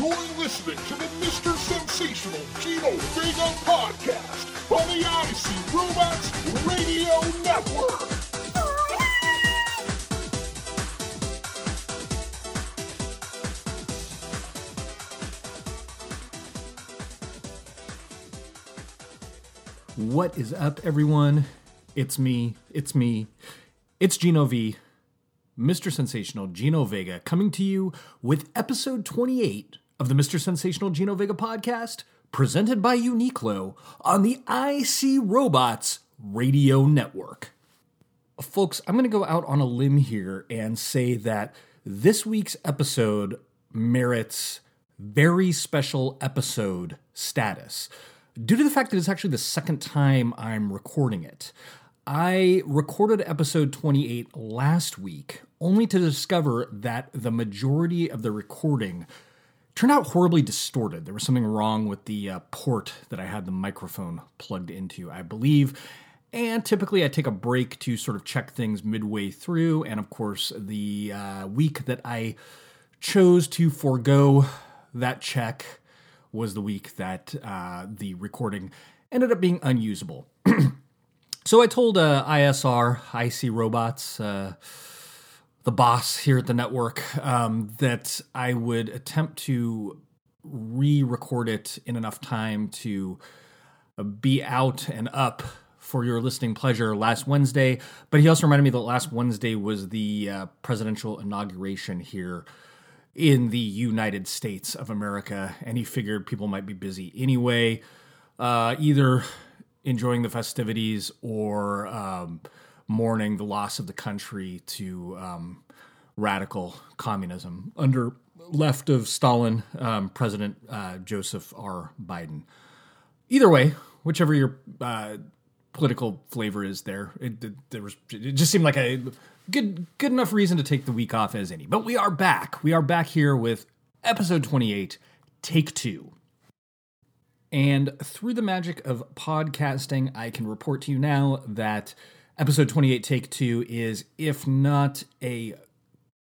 You're listening to the Mr. Sensational Gino Vega podcast on the IC Robots Radio Network. What is up, everyone? It's me. It's me. It's Gino V, Mr. Sensational Gino Vega, coming to you with episode 28 of the Mr. Sensational Gino Vega podcast, presented by Uniqlo on the IC Robots Radio Network. Folks, I'm going to go out on a limb here and say that this week's episode merits very special episode status due to the fact that it's actually the second time I'm recording it. I recorded episode 28 last week, only to discover that the majority of the recording turned out horribly distorted. There was something wrong with the uh, port that I had the microphone plugged into, I believe. And typically, I take a break to sort of check things midway through. And of course, the uh, week that I chose to forego that check was the week that uh, the recording ended up being unusable. so I told uh, ISR, IC Robots, uh, the boss here at the network, um, that I would attempt to re record it in enough time to uh, be out and up for your listening pleasure last Wednesday. But he also reminded me that last Wednesday was the uh, presidential inauguration here in the United States of America, and he figured people might be busy anyway, uh, either enjoying the festivities or um, mourning the loss of the country to um, radical communism under left of Stalin, um, President uh, Joseph R. Biden. Either way, whichever your uh, political flavor is there, it, it, there was it just seemed like a good good enough reason to take the week off as any. But we are back. We are back here with episode 28, take 2. And through the magic of podcasting, I can report to you now that episode 28, take 2 is, if not a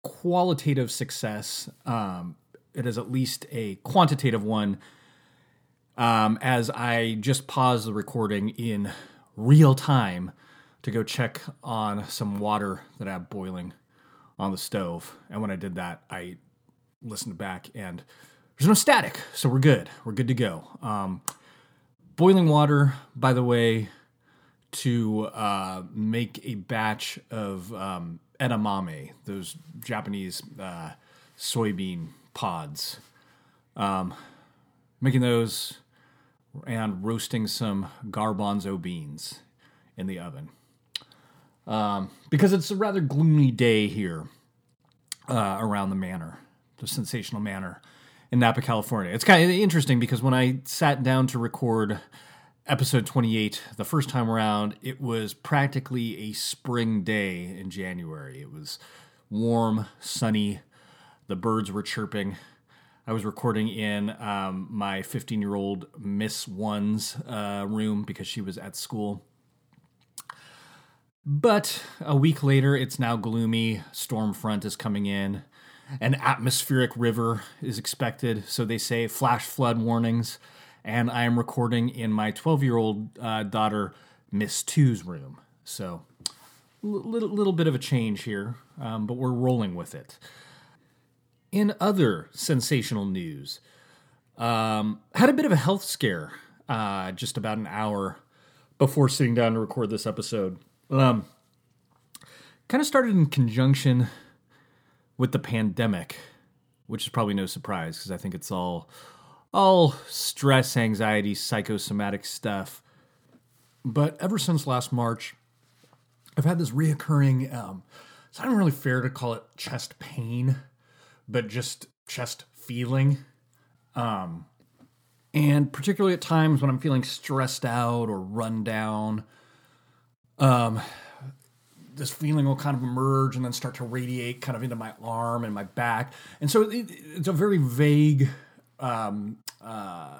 qualitative success, um, it is at least a quantitative one. Um, as I just paused the recording in real time to go check on some water that I have boiling on the stove. And when I did that, I listened back and there's no static. So we're good. We're good to go. Um, boiling water, by the way, to uh, make a batch of um, edamame, those Japanese uh, soybean pods. Um, making those and roasting some garbanzo beans in the oven um, because it's a rather gloomy day here uh, around the manor, the sensational manor in Napa, California. It's kind of interesting because when I sat down to record episode 28 the first time around, it was practically a spring day in January. It was warm, sunny, the birds were chirping. I was recording in um, my 15 year old Miss One's uh, room because she was at school. But a week later, it's now gloomy. Storm front is coming in. An atmospheric river is expected, so they say flash flood warnings. And I am recording in my 12 year old uh, daughter, Miss Two's room. So, little, little bit of a change here, um, but we're rolling with it. In other sensational news, um, had a bit of a health scare uh, just about an hour before sitting down to record this episode. Um, kind of started in conjunction with the pandemic, which is probably no surprise because I think it's all all stress, anxiety, psychosomatic stuff. But ever since last March, I've had this reoccurring. Um, it's not really fair to call it chest pain, but just chest feeling. Um, and particularly at times when I'm feeling stressed out or run down, um, this feeling will kind of emerge and then start to radiate kind of into my arm and my back. And so it, it's a very vague um, uh,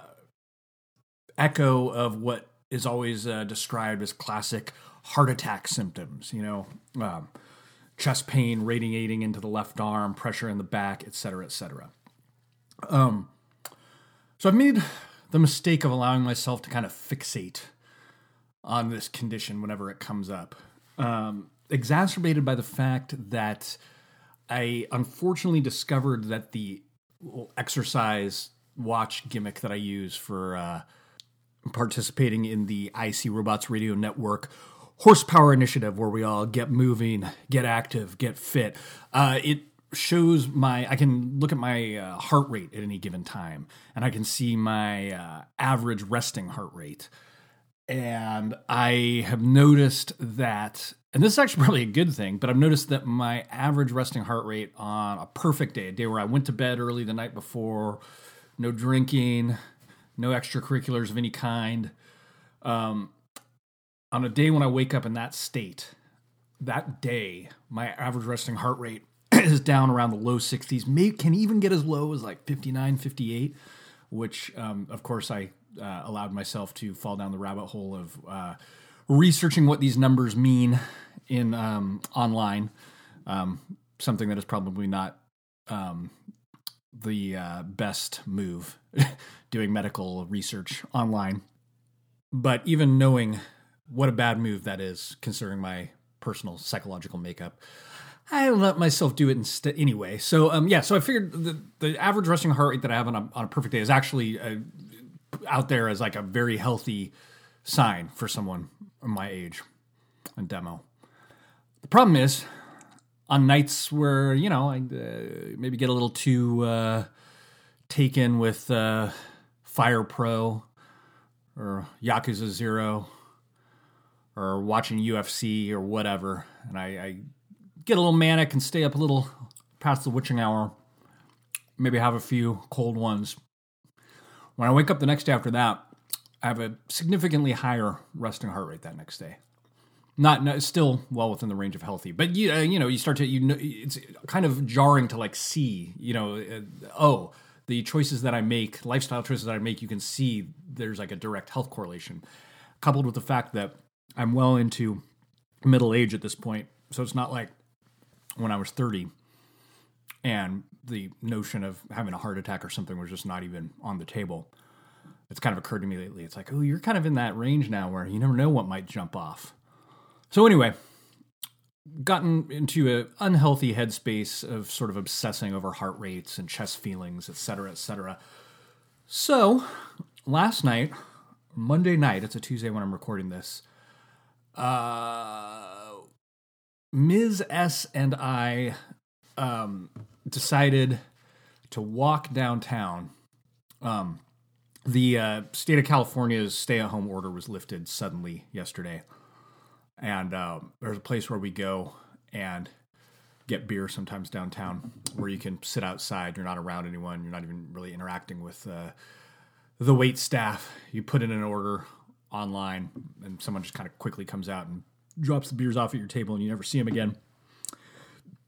echo of what is always uh, described as classic heart attack symptoms, you know, um, chest pain radiating into the left arm, pressure in the back, et cetera, et cetera. Um, So I've made the mistake of allowing myself to kind of fixate on this condition whenever it comes up, um, exacerbated by the fact that I unfortunately discovered that the exercise watch gimmick that I use for uh, participating in the IC Robots Radio Network horsepower initiative, where we all get moving, get active, get fit. Uh, it shows my I can look at my uh, heart rate at any given time, and I can see my uh, average resting heart rate. And I have noticed that, and this is actually probably a good thing, but I've noticed that my average resting heart rate on a perfect day, a day where I went to bed early the night before, no drinking, no extracurriculars of any kind, um, on a day when I wake up in that state, that day, my average resting heart rate is down around the low 60s, may, can even get as low as like 59, 58, which, um, of course, I uh, allowed myself to fall down the rabbit hole of uh, researching what these numbers mean in um, online. Um, something that is probably not um, the uh, best move doing medical research online. But even knowing what a bad move that is, considering my personal psychological makeup, I let myself do it instead anyway. So um, yeah, so I figured the, the average resting heart rate that I have on a, on a perfect day is actually uh, out there as like a very healthy sign for someone my age and demo. The problem is on nights where you know I uh, maybe get a little too uh, taken with uh, Fire Pro or Yakuza Zero or watching UFC or whatever, and I, I get a little manic and stay up a little past the witching hour. Maybe have a few cold ones. When I wake up the next day after that, I have a significantly higher resting heart rate that next day. Not, not still well within the range of healthy, but you uh, you know you start to you know it's kind of jarring to like see you know uh, oh the choices that I make lifestyle choices that I make you can see there's like a direct health correlation, coupled with the fact that I'm well into middle age at this point, so it's not like when I was 30 and the notion of having a heart attack or something was just not even on the table. It's kind of occurred to me lately. It's like, oh, you're kind of in that range now where you never know what might jump off. So anyway, gotten into an unhealthy headspace of sort of obsessing over heart rates and chest feelings, et cetera, et cetera. So last night, Monday night, it's a Tuesday when I'm recording this, uh, Ms. S and I um, decided to walk downtown. Um, the uh, state of California's stay at home order was lifted suddenly yesterday and um, there's a place where we go and get beer sometimes downtown where you can sit outside. You're not around anyone. You're not even really interacting with uh, the wait staff. You put in an order online and someone just kind of quickly comes out and drops the beers off at your table and you never see them again.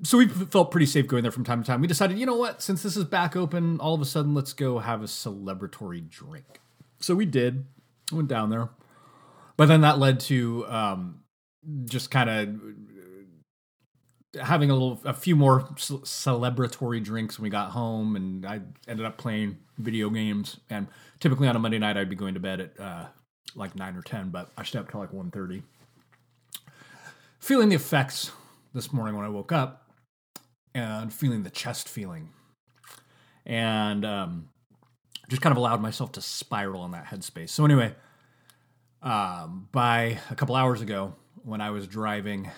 So we felt pretty safe going there from time to time. We decided you know what? Since this is back open all of a sudden let's go have a celebratory drink. So we did. Went down there. But then that led to um, just kind of having a little a few more celebratory drinks when we got home and i ended up playing video games. And typically on a monday night i'd be going to bed at uh, like 9 or 10 but i stayed up till like 1.30 feeling the effects this morning when i woke up and feeling the chest feeling. And um, just kind of allowed myself to spiral in that headspace. So anyway um, by a couple hours ago when I was driving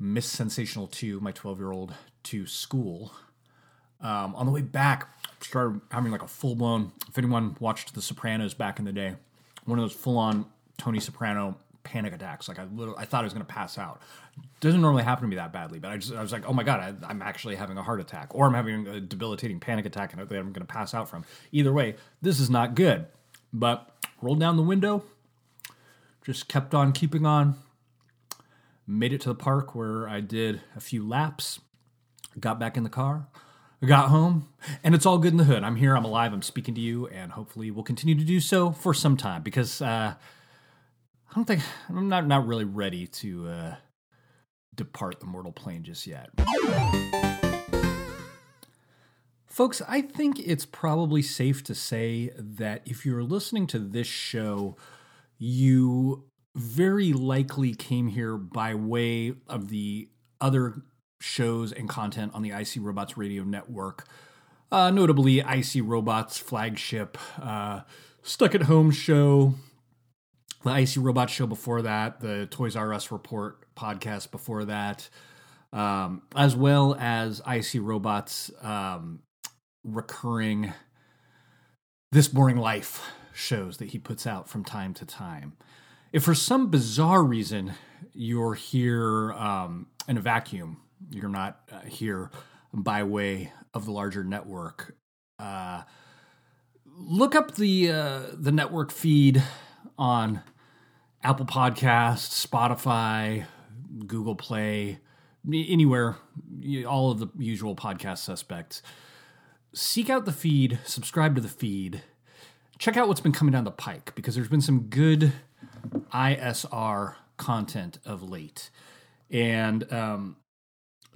Miss Sensational 2, my 12 year old, to school. Um, on the way back, started having like a full blown. If anyone watched The Sopranos back in the day, one of those full on Tony Soprano panic attacks. Like I literally, I thought I was going to pass out. Doesn't normally happen to me that badly, but I just, I was like, oh my god, I, am actually having a heart attack, or I'm having a debilitating panic attack, and I'm going to pass out from. Either way, this is not good. But rolled down the window, just kept on keeping on. Made it to the park where I did a few laps, got back in the car, got home, and it's all good in the hood. I'm here, I'm alive, I'm speaking to you, and hopefully we'll continue to do so for some time because uh, I don't think I'm not not really ready to uh, depart the mortal plane just yet. Folks, I think it's probably safe to say that if you're listening to this show, you very likely came here by way of the other shows and content on the IC Robots Radio Network, uh, notably IC Robots flagship uh, Stuck at Home show, the IC Robots show before that, the Toys R Us Report podcast before that, um, as well as IC Robots um, recurring This Boring Life shows that he puts out from time to time. If for some bizarre reason you're here um, in a vacuum, you're not uh, here by way of the larger network, uh, look up the uh, the network feed on Apple Podcasts, Spotify, Google Play, anywhere, all of the usual podcast suspects. Seek out the feed, subscribe to the feed, check out what's been coming down the pike because there's been some good ISR content of late. And um,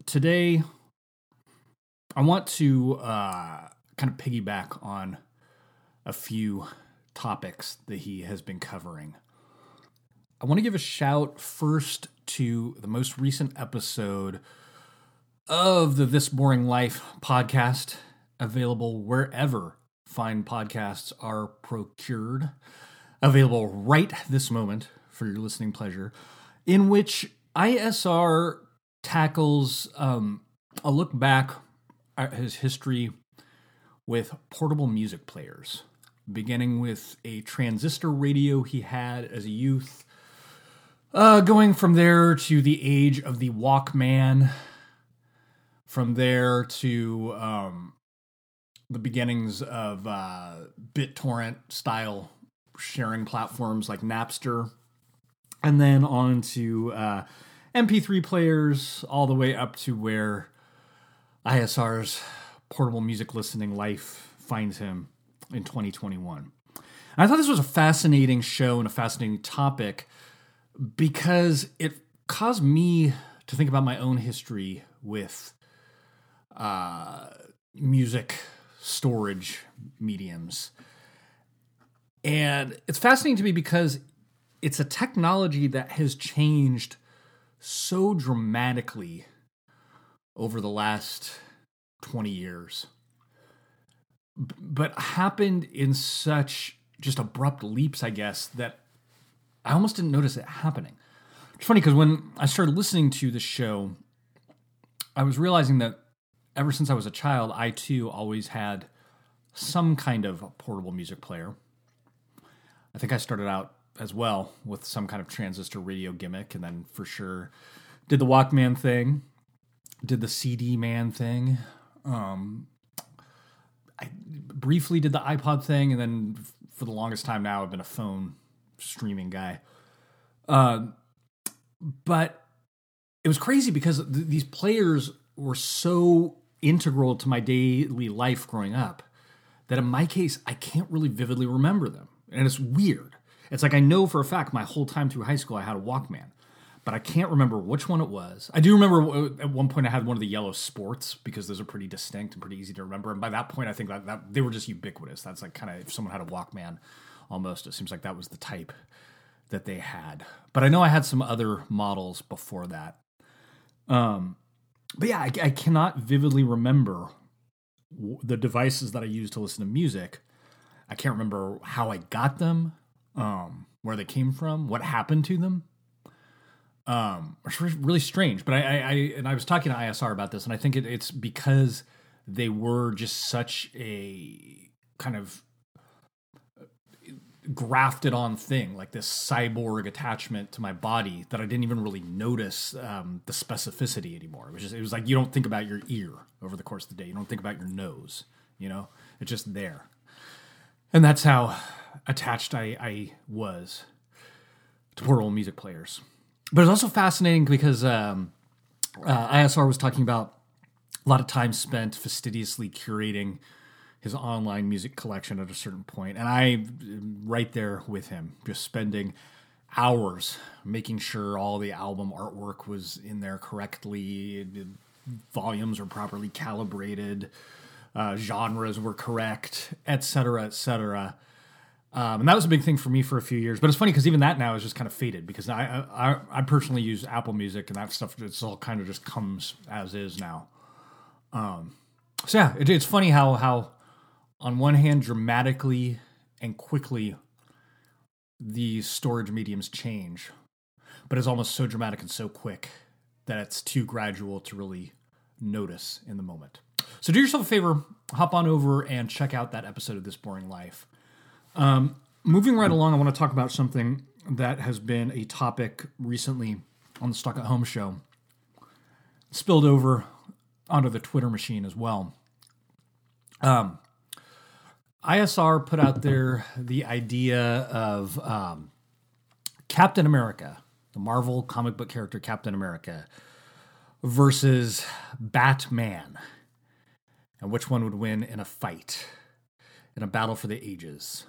today, I want to uh, kind of piggyback on a few topics that he has been covering. I want to give a shout first to the most recent episode of the This Boring Life podcast, available wherever fine podcasts are procured, available right this moment for your listening pleasure, in which ISR tackles um, a look back at his history with portable music players, beginning with a transistor radio he had as a youth uh, going from there to the age of the Walkman, from there to um, the beginnings of uh, BitTorrent style sharing platforms like Napster, and then on to uh, MP3 players, all the way up to where ISR's portable music listening life finds him in 2021. I thought this was a fascinating show and a fascinating topic because it caused me to think about my own history with uh, music storage mediums. And it's fascinating to me because it's a technology that has changed so dramatically over the last 20 years, but happened in such just abrupt leaps, I guess, that I almost didn't notice it happening. It's funny because when I started listening to the show, I was realizing that ever since I was a child, I too always had some kind of portable music player. I think I started out as well with some kind of transistor radio gimmick, and then for sure did the Walkman thing, did the CD man thing. Um, I briefly did the iPod thing, and then for the longest time now, I've been a phone streaming guy. Uh, but it was crazy because th- these players were so integral to my daily life growing up that in my case, I can't really vividly remember them. And it's weird. It's like I know for a fact my whole time through high school I had a Walkman, but I can't remember which one it was. I do remember at one point I had one of the yellow sports because those are pretty distinct and pretty easy to remember. And by that point, I think that, that they were just ubiquitous. That's like kind of if someone had a Walkman, almost. It seems like that was the type that they had. But I know I had some other models before that. Um, but yeah, I, I cannot vividly remember the devices that I used to listen to music. I can't remember how I got them, um, where they came from, what happened to them. Um, it's really strange. But I, I, I, and I was talking to ISR about this, and I think it, it's because they were just such a kind of grafted on thing, like this cyborg attachment to my body that I didn't even really notice um, the specificity anymore. It was just, it was like you don't think about your ear over the course of the day. You don't think about your nose. You know, it's just there, and that's how attached I, I was to portable music players. But it's also fascinating because um, uh, ISR was talking about a lot of time spent fastidiously curating his online music collection at a certain point, and I right there with him, just spending hours making sure all the album artwork was in there correctly, volumes are properly calibrated, uh, genres were correct, et cetera, et cetera. Um, and that was a big thing for me for a few years. But it's funny because even that now is just kind of faded because I, I I personally use Apple Music and that stuff. It's all kind of just comes as is now. Um, so yeah, it, it's funny how how on one hand dramatically and quickly these storage mediums change, but it's almost so dramatic and so quick that it's too gradual to really notice in the moment. So do yourself a favor, hop on over and check out that episode of This Boring Life. Um, moving right along, I want to talk about something that has been a topic recently on the Stuck at Home show, spilled over onto the Twitter machine as well. Um, ISR put out there the idea of um, Captain America, the Marvel comic book character Captain America, versus Batman, and which one would win in a fight, in a battle for the ages.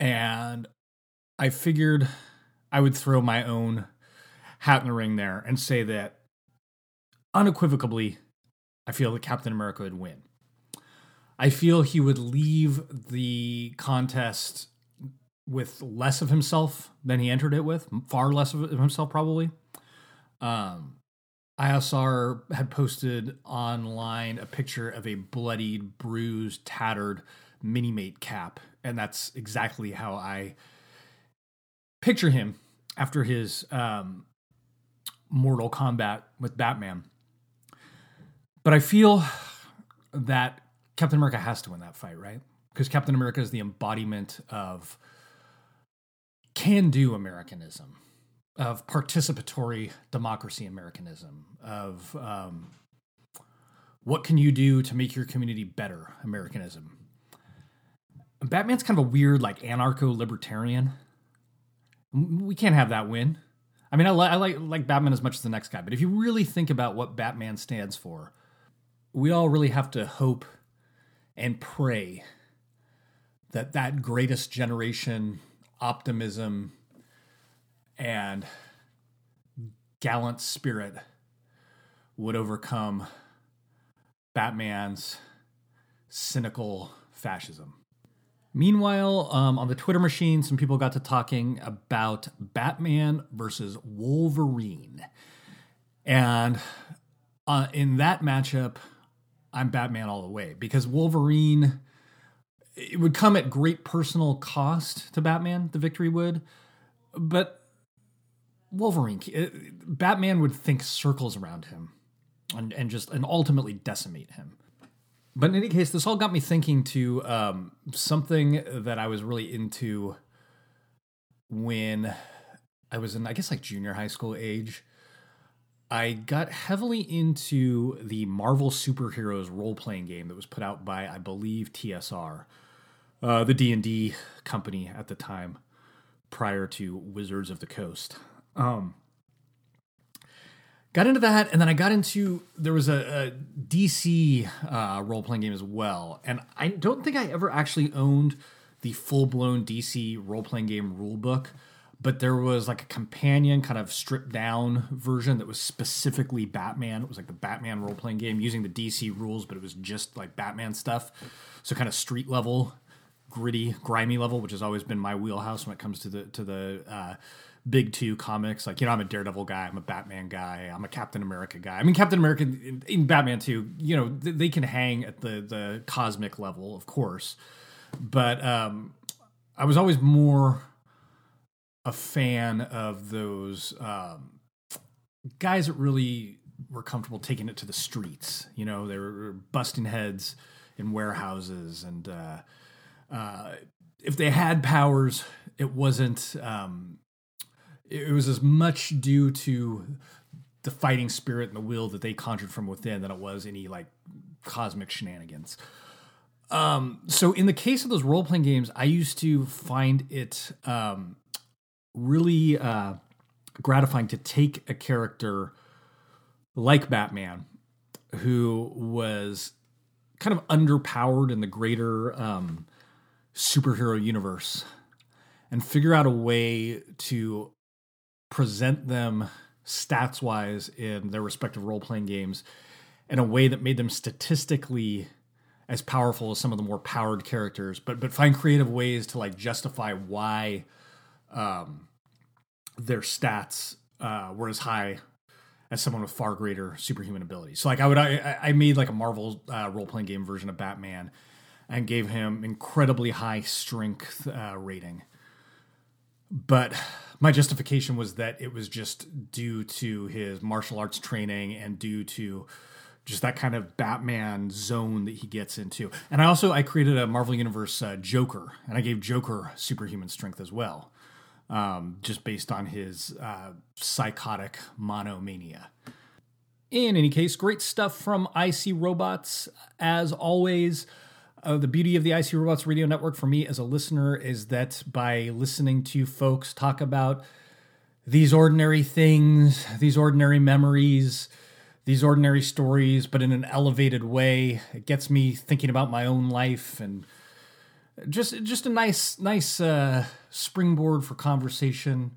And I figured I would throw my own hat in the ring there and say that unequivocally, I feel that Captain America would win. I feel he would leave the contest with less of himself than he entered it with, far less of himself probably. Um, ISR had posted online a picture of a bloodied, bruised, tattered Minimate cap, and that's exactly how I picture him after his um, Mortal Kombat with Batman. But I feel that Captain America has to win that fight, right? Because Captain America is the embodiment of can do Americanism, of participatory democracy Americanism, of um, what can you do to make your community better Americanism. Batman's kind of a weird, like anarcho libertarian. We can't have that win. I mean, I, li- I like like Batman as much as the next guy, but if you really think about what Batman stands for, we all really have to hope and pray that that greatest generation optimism and gallant spirit would overcome Batman's cynical fascism. Meanwhile, um, on the Twitter machine, some people got to talking about Batman versus Wolverine. And uh, in that matchup, I'm Batman all the way because Wolverine it would come at great personal cost to Batman, the victory would. But Wolverine, uh, Batman would think circles around him and, and just and ultimately decimate him. But in any case, this all got me thinking to um, something that I was really into when I was in, I guess, like junior high school age. I got heavily into the Marvel Superheroes role playing game that was put out by, I believe, TSR, uh, the D and D company at the time, prior to Wizards of the Coast. Um, got into that, and then I got into there was a, a DC uh, role playing game as well, and I don't think I ever actually owned the full blown DC role playing game rule book but there was like a companion kind of stripped down version that was specifically Batman. It was like the Batman role playing game using the DC rules, but it was just like Batman stuff. So kind of street level, gritty, grimy level, which has always been my wheelhouse when it comes to the to the uh, big two comics. Like you know, I'm a Daredevil guy, I'm a Batman guy, I'm a Captain America guy. I mean, Captain America in, in Batman too. You know, they, they can hang at the the cosmic level, of course, but um, I was always more a fan of those um, guys that really were comfortable taking it to the streets. You know, they were busting heads in warehouses, and uh, uh, if they had powers, it wasn't. Um, it was as much due to the fighting spirit and the will that they conjured from within than it was any like cosmic shenanigans. Um, so in the case of those role playing games, I used to find it um, really uh, gratifying to take a character like Batman, who was kind of underpowered in the greater um, superhero universe, and figure out a way to present them stats wise in their respective role playing games in a way that made them statistically as powerful as some of the more powered characters, but but find creative ways to like justify why um, their stats uh, were as high as someone with far greater superhuman abilities. So like I would I, I made like a Marvel uh, role playing game version of Batman and gave him incredibly high strength uh, rating. But my justification was that it was just due to his martial arts training and due to just that kind of Batman zone that he gets into. And I also I created a Marvel Universe uh, Joker, and I gave Joker superhuman strength as well um, just based on his uh, psychotic monomania. In any case, great stuff from IC Robots. As always, uh, the beauty of the IC Robots radio network for me as a listener is that by listening to folks talk about these ordinary things, these ordinary memories, these ordinary stories, but in an elevated way, it gets me thinking about my own life and just just a nice nice uh, springboard for conversation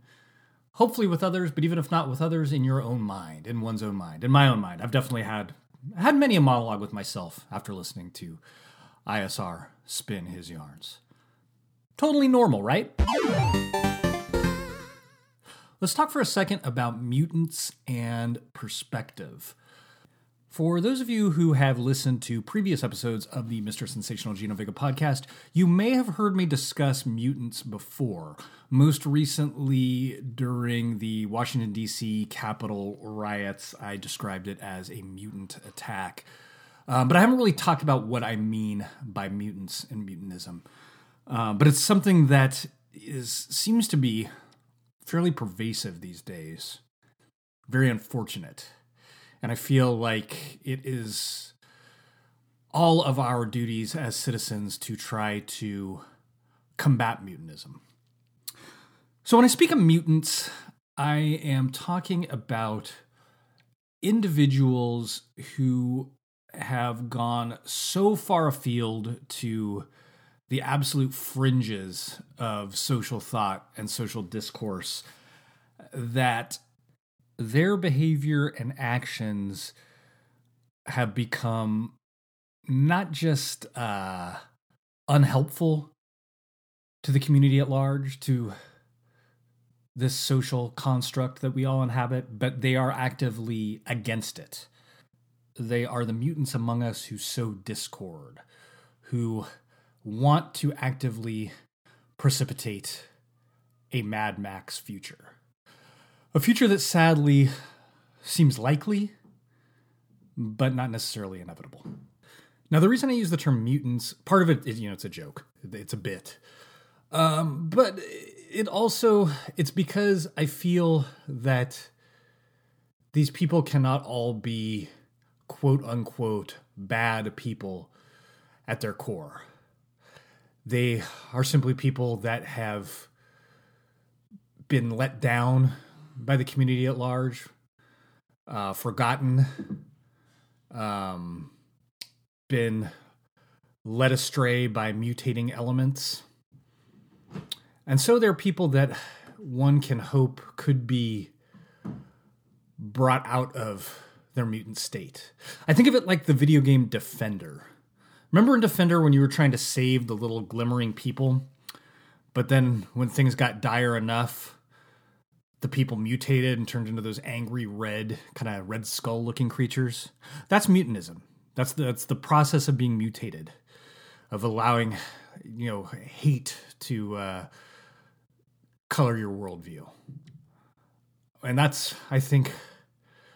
hopefully with others but even if not with others in your own mind in one's own mind in my own mind. I've definitely had had many a monologue with myself after listening to isr spin his yarns. Totally normal right? Let's talk for a second about mutants and perspective for those of you who have listened to previous episodes of the Mr. Sensational Gino Vega podcast, you may have heard me discuss mutants before. Most recently, during the Washington, D.C. Capitol riots, I described it as a mutant attack. Um, but I haven't really talked about what I mean by mutants and mutantism. Uh, but it's something that is seems to be fairly pervasive these days. Very unfortunate. And I feel like it is all of our duties as citizens to try to combat mutantism. So when I speak of mutants, I am talking about individuals who have gone so far afield to the absolute fringes of social thought and social discourse that their behavior and actions have become not just uh, unhelpful to the community at large, to this social construct that we all inhabit, but they are actively against it. They are the mutants among us who sow discord, who want to actively precipitate a Mad Max future. A future that sadly seems likely, but not necessarily inevitable. Now, the reason I use the term mutants, part of it is, you know, it's a joke, it's a bit. Um, but it also, it's because I feel that these people cannot all be quote unquote bad people at their core. They are simply people that have been let down by the community at large, uh, forgotten, um, been led astray by mutating elements. And so there are people that one can hope could be brought out of their mutant state. I think of it like the video game Defender. Remember in Defender when you were trying to save the little glimmering people? But then when things got dire enough, the people mutated and turned into those angry red, kind of red skull looking creatures. That's mutantism. That's the, that's the process of being mutated, of allowing, you know, hate to uh, color your worldview. And that's, I think,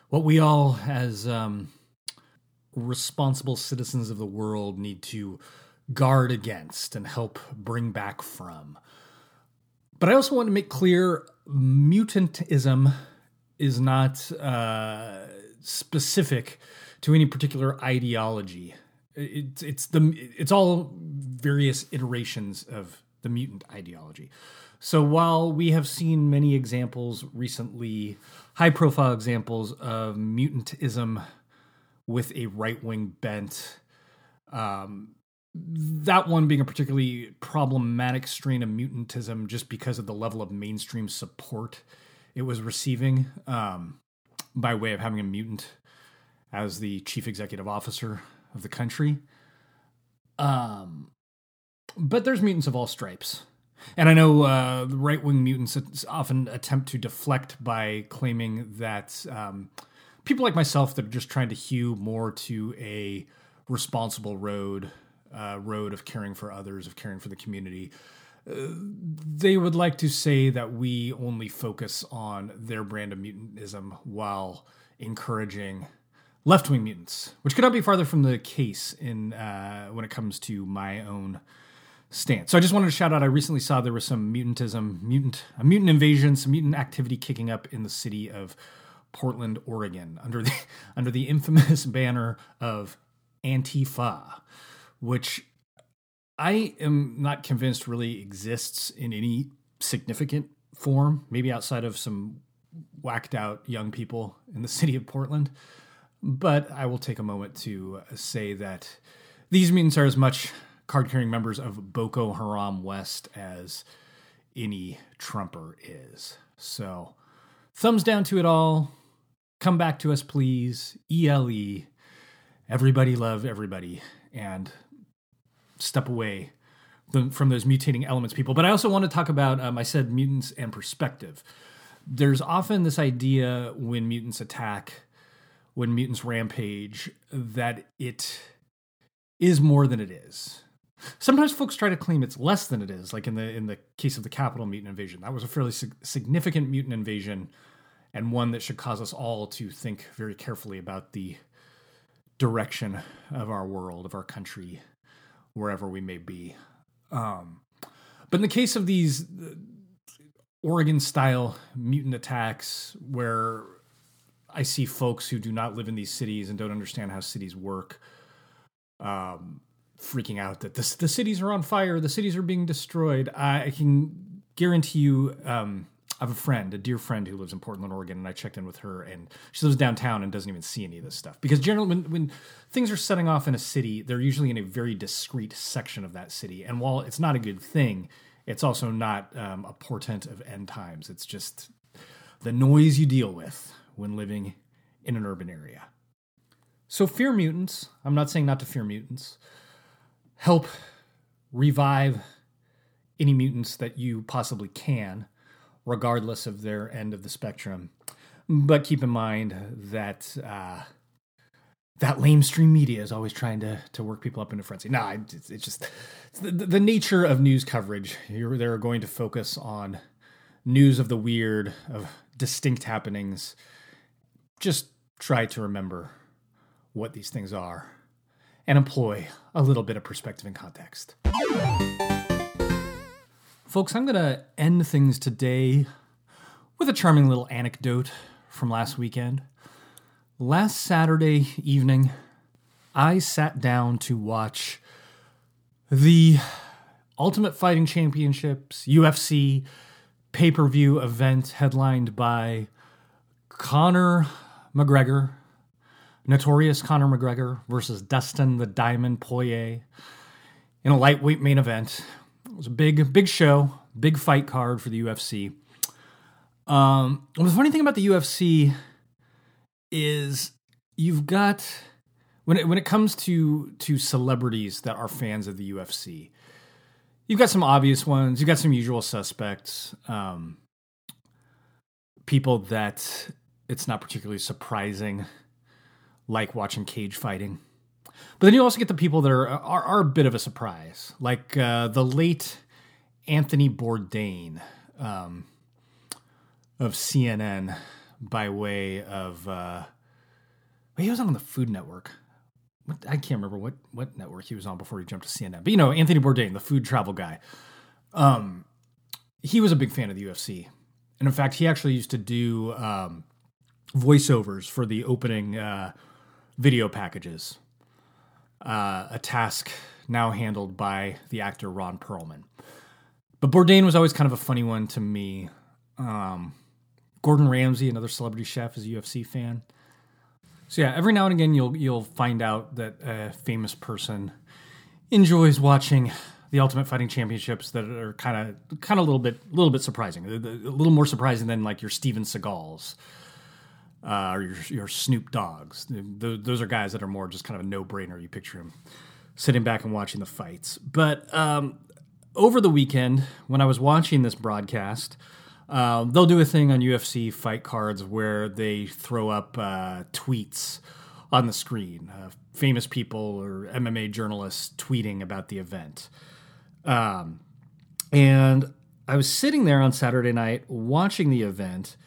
what we all, as um, responsible citizens of the world, need to guard against and help bring back from. But I also want to make clear mutantism is not uh, specific to any particular ideology. It's it's the it's all various iterations of the mutant ideology. So while we have seen many examples recently, high profile examples of mutantism with a right wing bent, um, that one being a particularly problematic strain of mutantism just because of the level of mainstream support it was receiving um, by way of having a mutant as the chief executive officer of the country. Um, but there's mutants of all stripes. And I know uh, right wing mutants often attempt to deflect by claiming that um, people like myself that are just trying to hew more to a responsible road, uh, road of caring for others, of caring for the community. Uh, they would like to say that we only focus on their brand of mutantism while encouraging left wing mutants, which could not be farther from the case in uh, when it comes to my own stance. So I just wanted to shout out. I recently saw there was some mutantism, mutant, a mutant invasion, some mutant activity kicking up in the city of Portland, Oregon, under the under the infamous banner of Antifa, which I am not convinced really exists in any significant form. Maybe outside of some whacked out young people in the city of Portland. But I will take a moment to say that these mutants are as much card carrying members of Boko Haram West as any Trumper is. So, thumbs down to it all. Come back to us, please. ELE. Everybody love everybody. And step away from those mutating elements, people. But I also want to talk about, um, I said mutants and perspective. There's often this idea when mutants attack, when mutants rampage, that it is more than it is Sometimes folks try to claim it's less than it is, like in the in the case of the Capitol mutant invasion. That was a fairly sig- significant mutant invasion, and one that should cause us all to think very carefully about the direction of our world, of our country, wherever we may be. Um, but in the case of these uh, Oregon style mutant attacks, where I see folks who do not live in these cities and don't understand how cities work. Um, freaking out that the, the cities are on fire, the cities are being destroyed. I, I can guarantee you, um, I have a friend, a dear friend who lives in Portland, Oregon, and I checked in with her, and she lives downtown and doesn't even see any of this stuff. Because generally, when, when things are setting off in a city, they're usually in a very discrete section of that city. And while it's not a good thing, it's also not um, a portent of end times. It's just the noise you deal with when living in an urban area. So, fear mutants. I'm not saying not to fear mutants help revive any mutants that you possibly can, regardless of their end of the spectrum. But keep in mind that uh, that lamestream media is always trying to to work people up into frenzy. Nah, it's, it's just it's the, the, nature of news coverage. You're, they're going to focus on news of the weird, of distinct happenings. Just try to remember what these things are and employ a little bit of perspective and context. Folks, I'm going to end things today with a charming little anecdote from last weekend. Last Saturday evening, I sat down to watch the Ultimate Fighting Championships UFC pay per view event headlined by Conor McGregor Notorious Conor McGregor versus Dustin the Diamond Poirier in a lightweight main event. Was a big, big show, big fight card for the UFC. Um, the funny thing about the UFC is you've got when it when it comes to to celebrities that are fans of the UFC, you've got some obvious ones. You've got some usual suspects. Um, people that it's not particularly surprising like watching cage fighting. But then you also get the people that are are, are a bit of a surprise, like uh, the late Anthony Bourdain um, of CNN by way of uh, he was on the Food Network. What, I can't remember what what network he was on before he jumped to CNN. But you know, Anthony Bourdain, the food travel guy. Um, he was a big fan of the UFC, and in fact, he actually used to do um, voiceovers for the opening. Uh, video packages, uh, a task now handled by the actor Ron Perlman. But Bourdain was always kind of a funny one to me. Um, Gordon Ramsay, another celebrity chef, is a UFC fan. So yeah, every now and again you'll you'll find out that a famous person enjoys watching the Ultimate Fighting Championships that are kind of kind of a little bit a little bit surprising, a little more surprising than like your Steven Seagals. Uh, or your, your Snoop Doggs. Th- those are guys that are more just kind of a no brainer. You picture him sitting back and watching the fights. But um, over the weekend, when I was watching this broadcast, uh, they'll do a thing on UFC fight cards where they throw up uh, tweets on the screen, uh, famous people or MMA journalists tweeting about the event. Um, and I was sitting there on Saturday night watching the event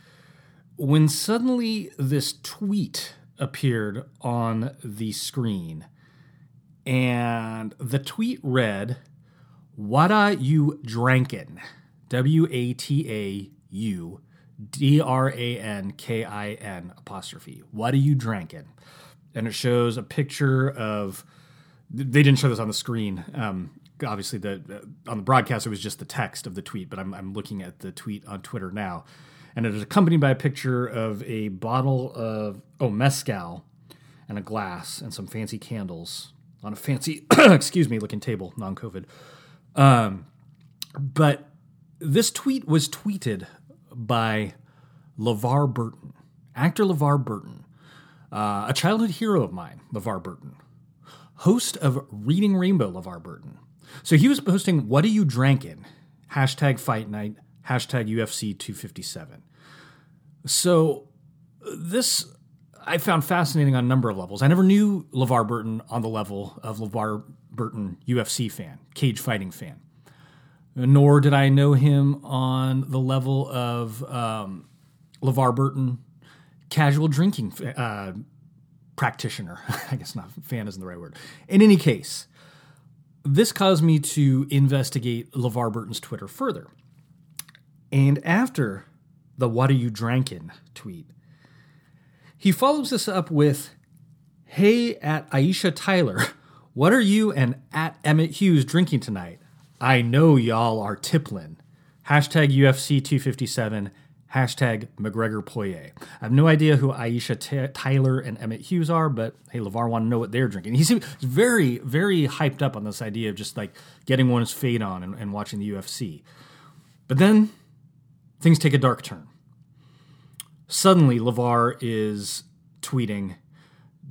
when suddenly this tweet appeared on the screen. And the tweet read, Wada you drankin? W A T A U D R A N K I N apostrophe. What are you drinking? And it shows a picture of. They didn't show this on the screen. Um, obviously, the on the broadcast it was just the text of the tweet, but I'm, I'm looking at the tweet on Twitter now, and it is accompanied by a picture of a bottle of oh mezcal and a glass and some fancy candles on a fancy excuse me looking table, non-COVID. Um, but this tweet was tweeted by LeVar Burton, actor LeVar Burton, uh, a childhood hero of mine, LeVar Burton, host of Reading Rainbow, LeVar Burton. So he was posting, What are you drinking? Hashtag fight night, hashtag UFC 257. So this I found fascinating on a number of levels. I never knew LeVar Burton on the level of LeVar Burton UFC fan, cage fighting fan nor did I know him on the level of um, LeVar Burton, casual drinking uh, practitioner. I guess not fan isn't the right word. In any case, this caused me to investigate LeVar Burton's Twitter further. And after the What Are You Drinking tweet, he follows this up with Hey, at Aisha Tyler, what are you and at Emmett Hughes drinking tonight? I know y'all are tippling. Hashtag UFC 257. Hashtag McGregor Poirier. I have no idea who Aisha T- Tyler and Emmett Hughes are, but hey, LeVar want to know what they're drinking. He's very, very hyped up on this idea of just like getting one's fade on and, and watching the UFC. But then things take a dark turn. Suddenly, LeVar is tweeting,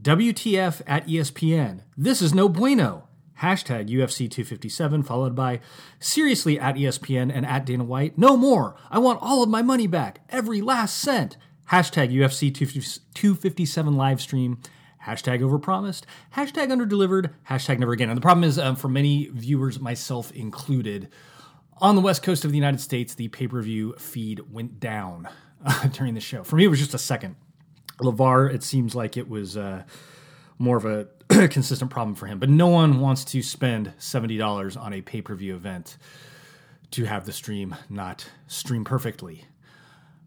WTF at ESPN. This is no bueno hashtag UFC 257, followed by seriously at ESPN and at Dana White. No more. I want all of my money back. Every last cent. Hashtag UFC 257 live stream. Hashtag overpromised. Hashtag underdelivered. Hashtag never again. And the problem is, um, for many viewers, myself included, on the west coast of the United States, the pay per view feed went down uh, during the show. For me, it was just a second. LeVar, it seems like it was uh, more of a consistent problem for him. But no one wants to spend $70 on a pay per view event to have the stream not stream perfectly.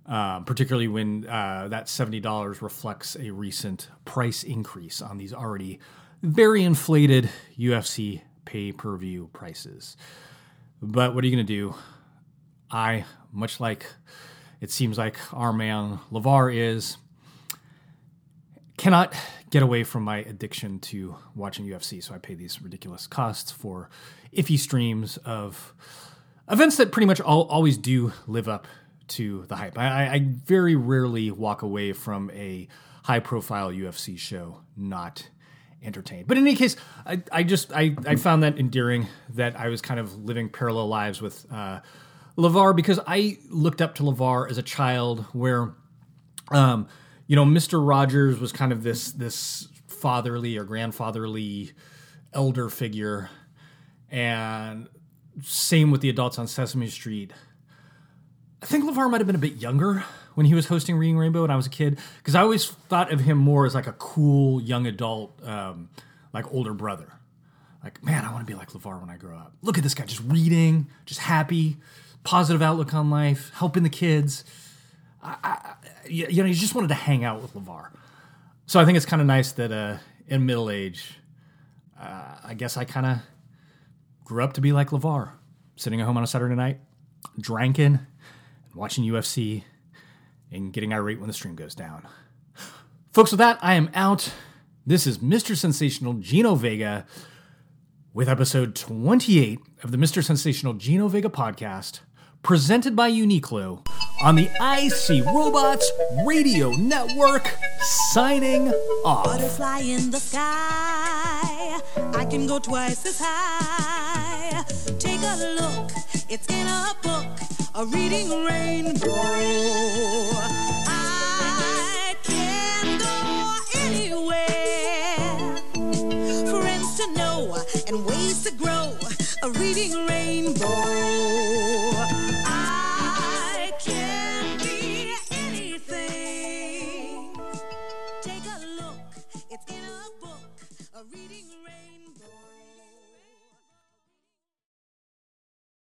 Um, particularly when uh, that $70 reflects a recent price increase on these already very inflated UFC pay per view prices. But what are you going to do? I, much like it seems like our man LeVar is, cannot get away from my addiction to watching UFC. So I pay these ridiculous costs for iffy streams of events that pretty much all, always do live up to the hype. I, I very rarely walk away from a high profile UFC show not entertained. But in any case, I, I just I, I found that endearing that I was kind of living parallel lives with uh, LeVar because I looked up to LeVar as a child where um, you know, Mr. Rogers was kind of this this fatherly or grandfatherly elder figure, and same with the adults on Sesame Street. I think LeVar might have been a bit younger when he was hosting Reading Rainbow when I was a kid, because I always thought of him more as like a cool young adult, um, like older brother. Like, man, I want to be like LeVar when I grow up. Look at this guy, just reading, just happy, positive outlook on life, helping the kids. I, I, you know, he just wanted to hang out with LeVar. So I think it's kind of nice that uh, in middle age, uh, I guess I kind of grew up to be like LeVar, sitting at home on a Saturday night, drinking, watching UFC, and getting irate when the stream goes down. Folks, with that, I am out. This is Mr. Sensational Gino Vega with episode 28 of the Mr. Sensational Gino Vega podcast, presented by Uniqlo on the IC Robots Radio Network, signing off. Butterfly in the sky, I can go twice as high. Take a look, it's in a book, a reading rainbow. I can go anywhere, friends to know and ways to grow, a reading rainbow.